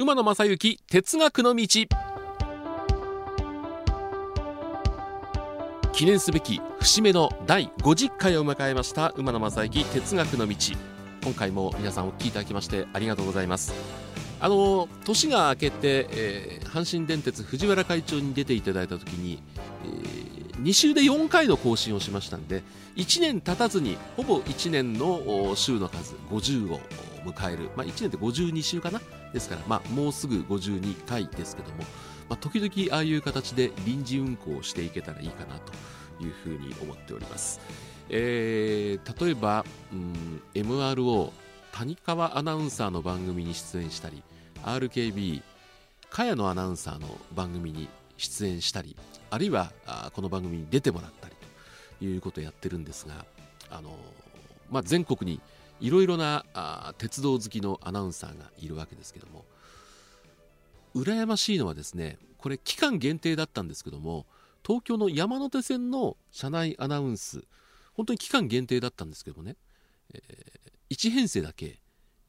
馬野正幸哲学の道。記念すべき節目の第50回を迎えました馬野正幸哲学の道。今回も皆さんお聞きいただきましてありがとうございます。あの年が明けて、えー、阪神電鉄藤原会長に出ていただいた時に、えー、2週で4回の更新をしましたんで1年経たずにほぼ1年の週の数50を迎える、まあ、1年って52週かな？ですから、まあ、もうすぐ52回ですけども、まあ、時々ああいう形で臨時運行していけたらいいかなというふうに思っております。えー、例えば、うん、MRO 谷川アナウンサーの番組に出演したり RKB 茅野アナウンサーの番組に出演したりあるいはあこの番組に出てもらったりということをやってるんですが、あのまあ、全国にいろいろなあ鉄道好きのアナウンサーがいるわけですけども羨ましいのはですねこれ期間限定だったんですけども東京の山手線の車内アナウンス本当に期間限定だったんですけどもね、えー、1編成だけ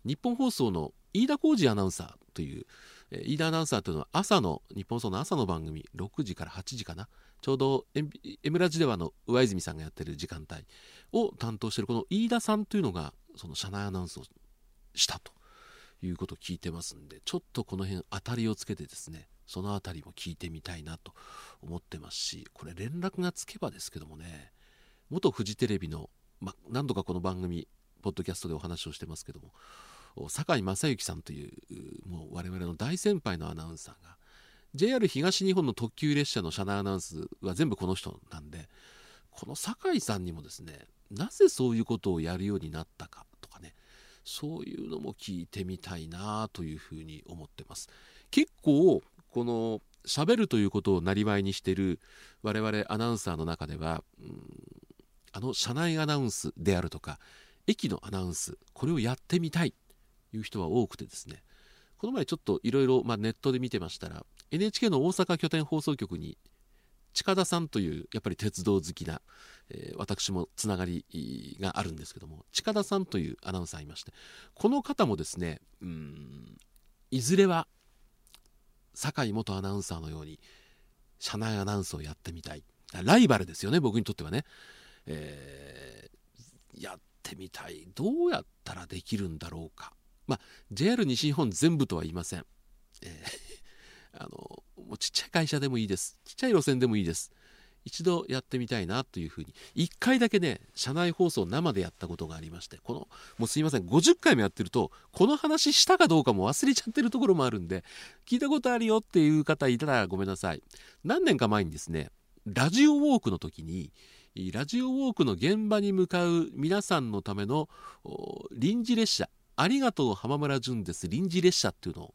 日本放送の飯田浩二アナウンサーという、え、飯田アナウンサーというのは朝の日本放送の朝の番組6時から8時かな。ちょうど M ラジではの上泉さんがやってる時間帯を担当しているこの飯田さんというのがその車内アナウンスをしたということを聞いてますんでちょっとこの辺当たりをつけてですねその辺りも聞いてみたいなと思ってますしこれ連絡がつけばですけどもね元フジテレビの、ま、何度かこの番組ポッドキャストでお話をしてますけども堺正幸さんというもう我々の大先輩のアナウンサーが JR 東日本の特急列車の車内アナウンスは全部この人なんでこの堺さんにもですねなぜそういうことをやるようになったかとかねそういうのも聞いてみたいなというふうに思ってます。結構この喋るということをなりわいにしている我々アナウンサーの中では、うん、あの車内アナウンスであるとか駅のアナウンスこれをやってみたいいう人は多くてですね。この前ちょっといろいろネットで見てましたら NHK の大阪拠点放送局に近田さんというやっぱり鉄道好きな、えー、私もつながりがあるんですけども近田さんというアナウンサーいましてこの方もですねうんいずれは酒井元アナウンサーのように社内アナウンスをやってみたい。ライバルですよね僕にとってはね、えー、やってみたい。どうやったらできるんだろうか。まあ JR 西日本全部とは言いません、えー、あのもうちっちゃい会社でもいいです。ちっちゃい路線でもいいです。一度やってみたいなというふうに。1回だけね車内放送生でやったことがありましてこのもうすいません。50回もやってるとこの話したかどうかも忘れちゃってるところもあるんで聞いたことあるよっていう方いたらごめんなさい。何年か前にですねラジオウォークの時にラジオウォークの現場に向かう皆さんのための臨時列車ありがとう浜村淳です。臨時列車っていうのを